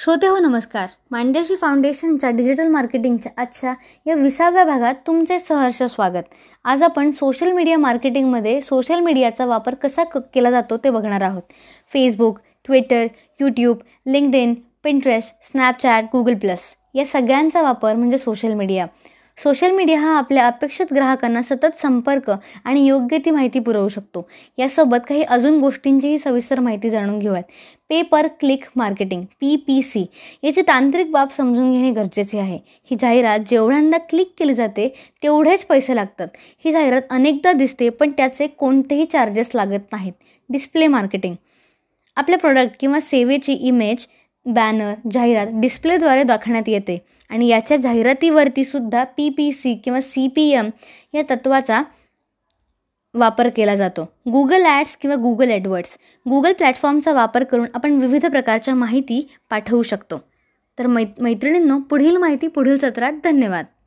श्रोते हो नमस्कार. मांडेशी फाउंडेशनच्या डिजिटल मार्केटिंगच्या आजच्या या विसाव्या भागात तुमचे सहर्ष स्वागत. आज आपण सोशल मीडिया मार्केटिंगमध्ये सोशल मीडियाचा वापर कसा क केला जातो ते बघणार आहोत. Facebook Twitter YouTube LinkedIn Pinterest Snapchat Google plus या सगळ्यांचा वापर म्हणजे सोशल मीडिया. सोशल मीडिया हा आपल्या अपेक्षित ग्राहकांना सतत संपर्क आणि योग्य ती माहिती पुरवू शकतो. यासोबत काही अजून गोष्टींचीही सविस्तर माहिती जाणून घेऊयात. Pay per click marketing P P C याची तांत्रिक बाब समजून घेणे गरजेचे आहे. ही जाहिरात जेवढ्यांदा क्लिक केली जाते तेवढेच पैसे लागतात. ही जाहिरात अनेकदा दिसते पण त्याचे कोणतेही चार्जेस लागत नाहीत. डिस्प्ले मार्केटिंग आपल्या प्रोडक्ट किंवा सेवेची इमेज बॅनर जाहिरात डिस्प्लेद्वारे दाखवण्यात येते. आणि याच्या जाहिरातीवरती सुद्धा पी पी सी किंवा सी पी एम या तत्वाचा वापर केला जातो. गुगल ॲड्स किंवा गुगल ॲडवर्ड्स गुगल प्लॅटफॉर्मचा वापर करून आपण विविध प्रकारच्या माहिती पाठवू शकतो. तर मै मैत्रिणींनो पुढील माहिती पुढील सत्रात. धन्यवाद.